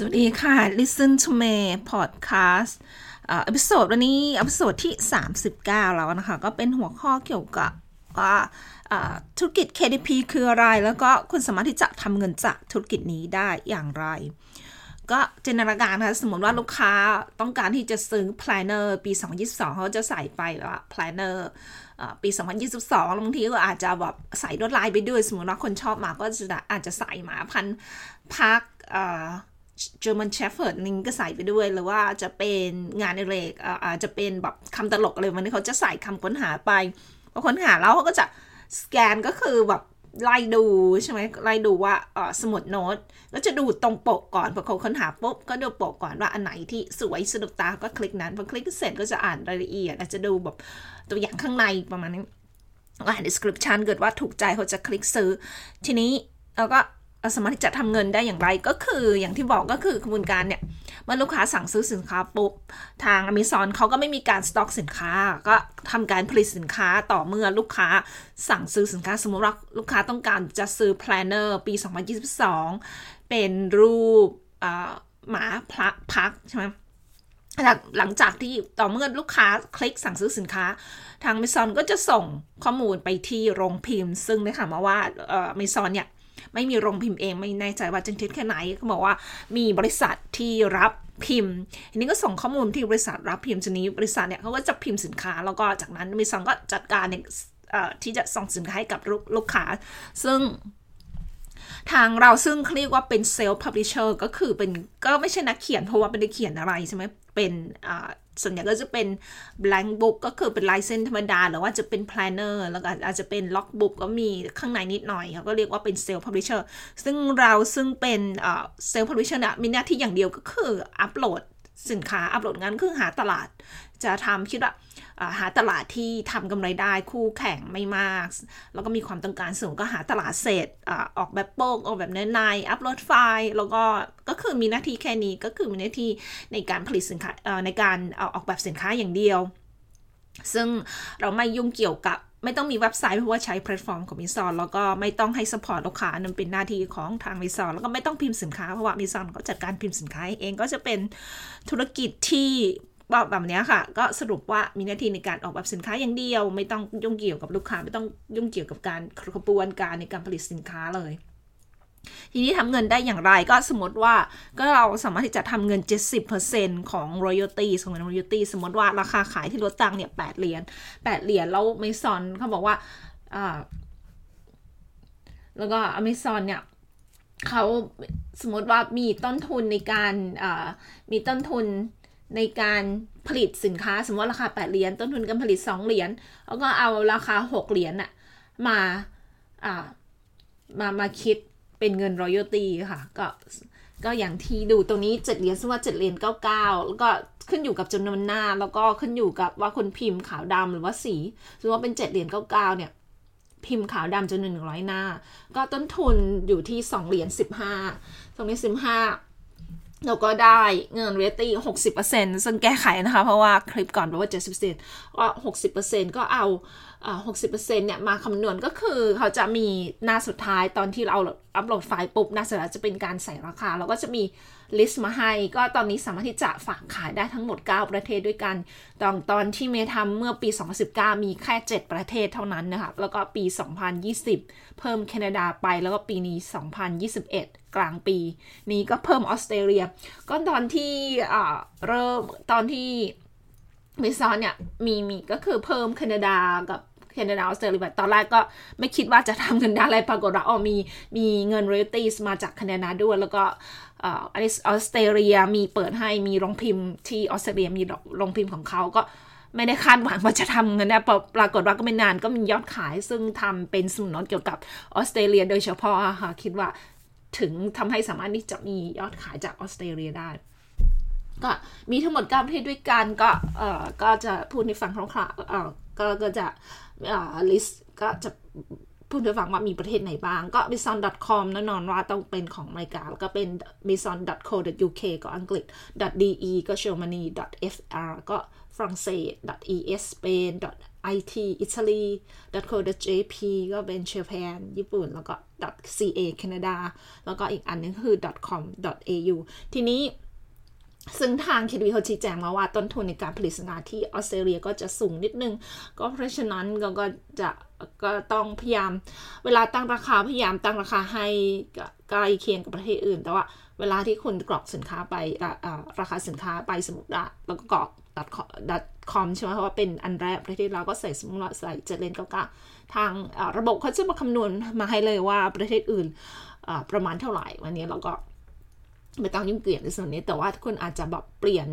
สวัสดีค่ะ Listen to me podcast episode วันนี้ episode ที่ 39 แล้วนะคะ ก็เป็นหัวข้อเกี่ยวกับว่าธุรกิจ KDP คืออะไร แล้วก็คุณสามารถที่จะทำเงินจากธุรกิจนี้ได้อย่างไร ก็จินตนาการค่ะสมมติว่าลูกค้าต้องการที่จะซื้อ planner ปี 2022 เขาจะใส่ไปว่า planner ปี 2022 บางทีก็อาจจะแบบใส่ลวดลายไปด้วย สมมติว่าคนชอบหมาก็จะอาจจะใส่หมาพันธุ์พัก German Shepherd นึงก็ใส่ไปด้วย หรือว่าจะเป็นงานในเรกอาจจะเป็นแบบคำตลกอะไรวันนี้เขาจะใส่คำค้นหาไปพอค้นหาแล้วเขาก็จะสแกนก็คือแบบไล่ดูใช่ไหมไล่ดูว่าสมุดโน้ตก็จะดูตรงปกก่อนพอเขาค้นหาปุ๊บก็ดูปกก่อนว่าอันไหนที่สวยสนุกตาก็คลิกนั้นพอคลิกเสร็จก็จะอ่านรายละเอียด อาจจะดูแบบตัวอย่างข้างในประมาณนี้อ่าน description เกิดว่าถูกใจเขาจะคลิกซื้อ ทีนี้เราก็ สามารถที่จะทำเงินได้อย่างไรก็คืออย่างที่บอกก็คือกระบวนการเนี่ยเมื่อลูกค้าสั่งซื้อสินค้าปุ๊บทาง Amazon เขาก็ไม่มีการสต็อกสินค้า ก็ทำการผลิตสินค้าต่อเมื่อลูกค้าสั่งซื้อสินค้าสมมติว่าลูกค้าต้องการจะซื้อ planner ปี 2022 เป็นรูปหมาพระพักใช่ไหมหลังจากที่ต่อเมื่อลูกค้าคลิกสั่งซื้อสินค้า ทาง Amazon ก็จะส่งข้อมูลไปที่โรงพิมพ์ ซึ่งได้ข่าวมาว่าเอ่อ Amazon เนี่ย ไม่มีโรงพิมพ์เองไม่แน่ใจว่าจริงๆแค่ไหนเขาบอกว่ามีบริษัทที่รับพิมพ์ทีนี้ก็ส่งข้อมูลที่บริษัทรับพิมพ์ทีนี้บริษัทเนี่ยเขาก็จะพิมพ์สินค้า แล้วก็จากนั้นมีซังก็จัดการที่จะส่งสินค้าให้กับลูกค้า ซึ่งทางเราซึ่งเรียกว่าเป็น self-publisher ก็คือเป็นก็ไม่ใช่นักเขียนเพราะว่าไม่ได้เขียนอะไรใช่ไหมเป็น ส่วนใหญ่ก็จะเป็น blank book ก็คือเป็นลายเส้นธรรมดา หรือว่าจะเป็น planner แล้วก็อาจจะเป็น logbook ก็มีข้างในนิดหน่อยเขาก็เรียกว่าเป็น self publisher ซึ่งเราซึ่งเป็น self publisher เนี่ยมีหน้าที่อย่างเดียวก็คืออัปโหลด สินค้าอัปโหลดงานคือหาตลาด จะทำคิดว่าหาตลาดที่ทำกำไรได้คู่แข่งไม่มาก แล้วก็มีความต้องการสูงก็หาตลาดเสร็จออกแบบโป๊กออกแบบเนื้อในอัปโหลดไฟล์แล้วก็ก็คือมีหน้าที่แค่นี้ก็คือมีหน้าที่ในการผลิตสินค้าในการออกแบบสินค้าอย่างเดียว ซึ่งเราไม่ยุ่งเกี่ยวกับ ไม่ต้องมีเว็บไซต์เพราะว่าใช้แพลตฟอร์มของมิซอนแล้วก็ไม่ต้องให้ support ลูกค้านั่นเป็นหน้าที่ของทางมิซอนแล้วก็ไม่ต้องพิมพ์สินค้าเพราะว่ามิซอนเขาจัดการพิมพ์สินค้าเองก็จะเป็นธุรกิจที่บอกแบบนี้ค่ะ ก็สรุปว่ามีหน้าที่ในการออกแบบสินค้าอย่างเดียว ไม่ต้องยุ่งเกี่ยวกับลูกค้าไม่ต้องยุ่งเกี่ยวกับการกระบวนการในการผลิตสินค้าเลย ทีนี้ทำเงินได้อย่างไรก็สมมติว่าก็เราสามารถที่จะทำเงิน 70%ของ royalty ของเงิน royalty สมมติว่าราคาขายที่ลดตังเนี่ย8เหรียญ8เหรียญแล้วไม่ซอนเขาบอกว่าอ่าแล้วก็อเมซอนเนี่ยเขาสมมติว่ามีต้นทุนในการมีต้นทุนในการผลิตสินค้า สมมติว่าราคา 8 เหรียญต้นทุนการผลิต 2 เหรียญแล้วก็เอาราคา 6 เหรียญอะมามามาคิด เป็นเงินรอยัลตี้ค่ะ ก็ก็อย่างที่ดูตรงนี้7เหรียญซึ่งว่า7เหรียญ99แล้วก็ขึ้นอยู่กับจำนวนหน้า แล้วก็ขึ้นอยู่กับว่าคนพิมพ์ขาวดำหรือว่าสีสมมติว่าเป็น7เหรียญ99เนี่ยพิมพ์ขาวดำจนหนึ่งร้อยหน้า ก็ต้นทุนอยู่ที่2เหรียญ15ตรงนี้15เราก็ได้เงินเรตตี้หกสิบเปอร์เซ็นต์ซึ่งแก้ไขนะคะ เพราะว่าคลิปก่อนบอกว่าเจ็ดสิบเปอร์เซ็นต์ก็หกสิบเปอร์เซ็นต์ก็เอาหกสิบเปอร์เซ็นต์เนี่ยมาคำนวณก็คือเขาจะมีหน้าสุดท้ายตอนที่เราอัปโหลดไฟล์ปุ๊บหน้าสุดท้ายจะเป็นการใส่ราคา แล้วก็จะมี list มาให้ ก็ตอนนี้สามารถที่จะฝากขายได้ทั้งหมด 9 ประเทศด้วยกัน ตอนตอนที่เมย์ทำเมื่อปี 2019 มีแค่ 7 ประเทศเท่านั้นนะคะแล้วก็ปี 2020 เพิ่มแคนาดาไปแล้วก็ปีนี้ 2021 กลางปี นี้ก็เพิ่มออสเตรเลีย ก็ตอนที่เริ่มตอนที่เมซอนเนี่ยมีมีก็คือเพิ่มแคนาดากับ แคนาดาออสเตรเลียตอนแรกก็ไม่คิดว่าจะทำเงินได้อะไรปรากฏว่าอ๋อมีมีเงิน royalty มาจากแคนาดาด้วย แล้วก็ออสเตรเลียมีเปิดให้มีโรงพิมพ์ที่ออสเตรเลียมีโรงพิมพ์ของเขาก็ไม่ได้คาดหวังว่าจะทำเงินนะปรากฏว่าก็ไม่นานก็มียอดขาย ซึ่งทำเป็นสมุดเกี่ยวกับออสเตรเลีย โดยเฉพาะค่ะคิดว่าถึงทำให้สามารถที่จะมียอดขายจากออสเตรเลียได้ ก็มีทั้งหมด9ประเทศด้วยกันก็เอ่อก็จะพูดในฝั่งคร่าวๆ ก็ก็จะอ่าลิสต์ก็จะพูดให้ฟังว่ามีประเทศไหนบ้าง ก็ amazon.com แน่นอนว่าต้องเป็นของอเมริกา แล้วก็เป็น amazon.co.uk ก็อังกฤษ .de ก็ germany .fr ก็ฝรั่งเศส .es Spain .it Italy .co.jp ก็เป็น Japan ญี่ปุ่น แล้วก็ .ca แคนาดา แล้วก็อีกอันนึงคือ .com .au ทีนี้ ซึ่งทางเคดีเขาชี้แจงมาว่าต้นทุนในการผลิตสินค้าที่ออสเตรเลียก็จะสูงนิดนึง ก็เพราะฉะนั้นก็จะก็ต้องพยายาม เวลาตั้งราคาพยายามตั้งราคาให้ใกล้เคียงกับประเทศอื่น แต่ว่าเวลาที่คุณกรอกสินค้าไปราคาสินค้าไปสมมติแล้วก็กรอก .com ใช่ไหมเพราะว่าเป็นอันแรกประเทศเราก็ใส่สมมติว่าใส่เจเลนก็ก็ทางระบบเขาจะมาคำนวณมาให้เลยว่าประเทศอื่นประมาณเท่าไหร่วันนี้เราก็ ไม่ต้องยุ่งเกี่ยวในส่วนนี้ แต่ว่าคุณอาจจะแบบเปลี่ยน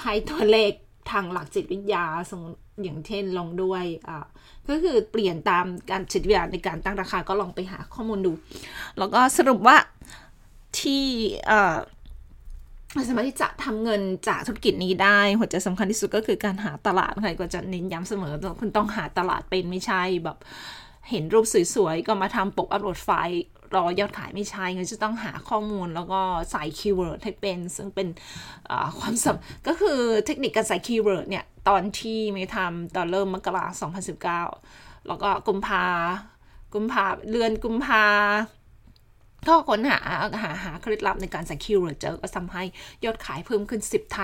ให้ตัวเลขทางหลักจิตวิทยาสมอย่างเช่นลองด้วยก็คือเปลี่ยนตามการจิตวิทยาในการตั้งราคาก็ลองไปหาข้อมูลดู แล้วก็สรุปว่าที่สามารถที่จะทำเงินจากธุรกิจนี้ได้ หัวใจสำคัญที่สุดก็คือการหาตลาดใครก็จะเน้นย้ำเสมอคุณต้องหาตลาดเป็นไม่ใช่แบบเห็นรูปสวยๆ ก็มาทำปกอัปโหลดไฟล์ รอยอดขายไม่ใช่เงินจะต้องหาข้อมูลแล้วก็ใส่ keyword ให้เป็น ซึ่งเป็นความสำก็คือเทคนิคการใส่ keyword เนี่ย ตอนที่ไมีทำตอนเริ่มมกราคม2019แล้วก็กุมภากุมภาเดือนกุมภาก็ค้นหาหาหาเคล็ดลับในการใส่ keyword เจอก็ทำให้ยอดขายเพิ่มขึ้น 10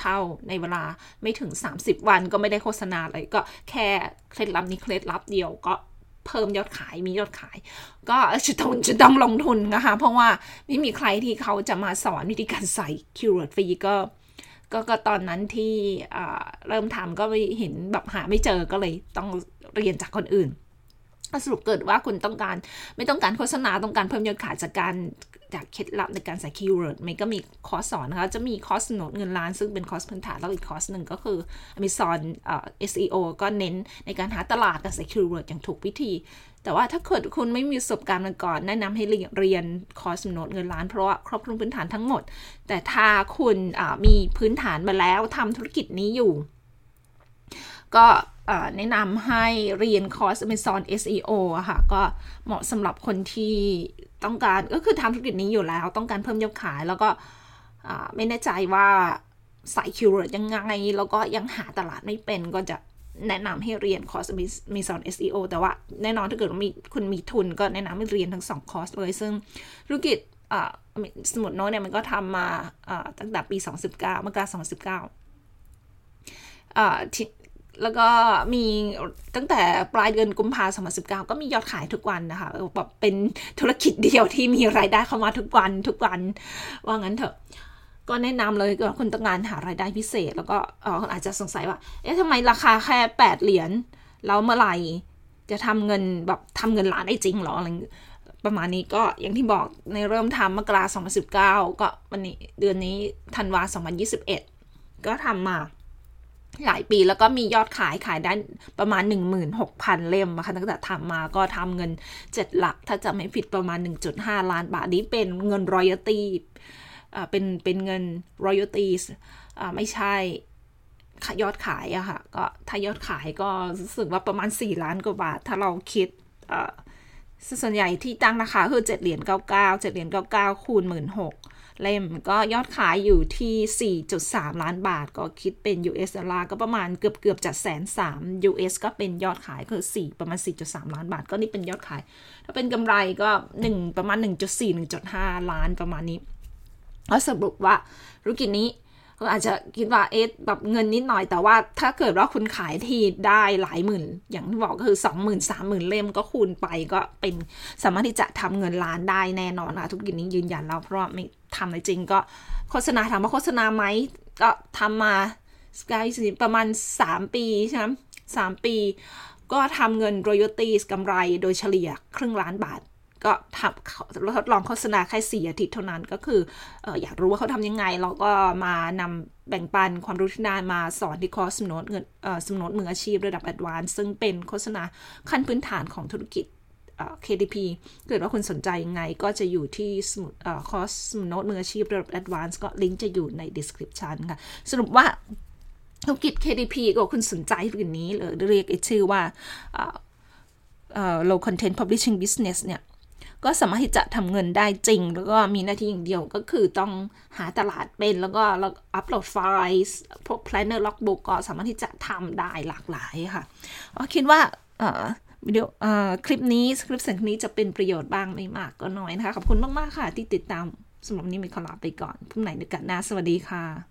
เท่าในเวลาไม่ถึง 30 วันก็ไม่ได้โฆษณาอะไรก็แค่เคล็ดลับนี้เคล็ดลับเดียวก็ เพิ่มยอดขายมียอดขาย ก็จะต้องจะต้องลงทุนนะคะเพราะว่าไม่มีใครที่เขาจะมาสอนวิธีการใส่ keyword ฟรีก็ก็ก็ตอนนั้นที่เริ่มทำก็ไม่เห็นแบบหาไม่เจอก็เลยต้องเรียนจากคนอื่น สรุปถ้าเกิดว่าคุณต้องการไม่ต้องการโฆษณาต้องการเพิ่มยอดขายจากการจากเคล็ดลับในการใส่ keyword มันก็มีคอร์สสอนนะคะ จะมีคอร์สโน้ตเงินล้าน ซึ่งเป็นคอร์สพื้นฐานแล้วอีกคอร์สหนึ่งก็คือ Amazon เอ่อ SEO ก็เน้นในการหาตลาดการใส่ keyword อย่างถูกวิธี แต่ว่าถ้าเกิดคุณไม่มีประสบการณ์มาก่อน แนะนำให้เรียนคอร์สโน้ตเงินล้าน เพราะว่าครอบคลุมพื้นฐานทั้งหมด แต่ถ้าคุณมีพื้นฐานมาแล้วทำธุรกิจนี้อยู่ ก็แนะนำให้เรียนคอร์ส Amazon SEO อะค่ะ ก็เหมาะสำหรับคนที่ต้องการก็คือทำธุรกิจนี้อยู่แล้ว ต้องการเพิ่มยอดขาย แล้วก็ไม่แน่ใจว่าใส่ keyword ยังไง แล้วก็ยังหาตลาดไม่เป็นก็จะแนะนำให้เรียนคอร์สมีสอน SEO แต่ว่าแน่นอนถ้าเกิดมีคุณมีทุนก็แนะนำให้เรียนทั้งสองคอร์สเลย ซึ่งธุรกิจสมุดโน้ตเนี่ยมันก็ทำมาตั้งแต่ปี 2019มกราคม2019 แล้วก็มีตั้งแต่ปลายเดือนกุมภาพันธ์2019 ก็มียอดขายทุกวันนะคะแบบเป็นธุรกิจเดียวที่มีรายได้เข้ามาทุกวันทุกวัน ว่างั้นเถอะ ก็แนะนำเลยก็คุณต้องการหารายได้พิเศษ แล้วก็เอออาจจะสงสัยว่า เอ๊ะทำไมราคาแค่แปดเหรียญแล้วเมื่อไหร่จะทำเงินแบบทำเงินล้านได้จริงหรออะไรประมาณนี้ก็อย่างที่บอกในเริ่มทำมกรา2019 ก็วันนี้เดือนนี้ธันวา2021 ก็ทำมา หลายปีแล้วก็มียอดขายขายได้ประมาณ 16,000 เล่มนะคะตั้งแต่ทำมาก็ทำเงิน 7 หลัก ถ้าจะไม่ผิดประมาณ 1.5 ล้านบาทนี้เป็นเงินรอยตี้อ่าเป็นเป็นเงินรอยตี้อ่าไม่ใช่ยอดขายอะค่ะก็ถ้ายอดขายก็รู้สึกว่าประมาณ 4 ล้านกว่าบาท ถ้าเราคิด ส่วนใหญ่ที่ตั้งราคาคือ7เหรียญ99 7เหรียญ99 คูณ 16 เล่มก็ยอดขายอยู่ที่ 4.3 ล้านบาท ก็คิดเป็น US ดอลลาร์ก็ประมาณเกือบเกือบจะแสนสาม US ก็เป็นยอดขายคือ 4 ประมาณ 4.3 ล้านบาท ก็นี่เป็นยอดขาย ถ้าเป็นกำไรก็ 1 ประมาณ 1.4 1.5 ล้านประมาณนี้ก็สรุปว่าธุรกิจนี้ อาจจะคิดว่าเอ๊ะแบบเงินนิดหน่อยแต่ว่าถ้าเกิดว่าคุณขายทีได้หลายหมื่น อย่างที่บอกก็คือสองหมื่นสามหมื่นเล่มก็คูณไปก็เป็นสามารถที่จะทำเงินล้านได้แน่นอนนะทุกกินนี้ยืนยันแล้วเพราะว่าไม่ทำในจริงก็โฆษณาถามว่าโฆษณาไหมก็ทำมาสกายสิประมาณ 3 ปีใช่ไหมสามปี ก็ทำเงิน royalties กำไรโดยเฉลี่ยครึ่งล้านบาท ก็ทำทดลองโฆษณาแค่สี่อาทิตย์เท่านั้นก็คือออยากรู้ว่าเขาทำยังไง เราก็มานำแบ่งปันความรู้ที่ได้มาสอนที่คอร์สสมุดโน้ตเงินสมุดโน้ตมืออาชีพระดับ advanced ซึ่งเป็นโฆษณาขั้นพื้นฐานของธุรกิจ KDP เกิดว่าคุณสนใจยังไงก็จะอยู่ที่สมุดคอร์สสมุดโน้ตมืออาชีพระดับ Advanced ก็ลิงก์จะอยู่ใน description ค่ะ สรุปว่าธุรกิจ KDP ก็คุณสนใจธุรกิจนี้หรือเรียกชื่อว่า low content publishing business เนี่ย ก็สามารถที่จะทำเงินได้จริง แล้วก็มีหน้าที่อย่างเดียวก็คือต้องหาตลาดเป็น แล้วก็อัปโหลดไฟล์พวก planner logbook ก็สามารถที่จะทำได้หลากหลายค่ะก็คิดว่าวิดีโอคลิปนี้คลิปเสียงนี้จะเป็นประโยชน์บ้างไม่มากก็น้อยนะคะ ขอบคุณมาก ๆ ค่ะ ที่ติดตามสำหรับนี้มีขอลาไปก่อนพรุ่งไหนเดียวกันนะสวัสดีค่ะ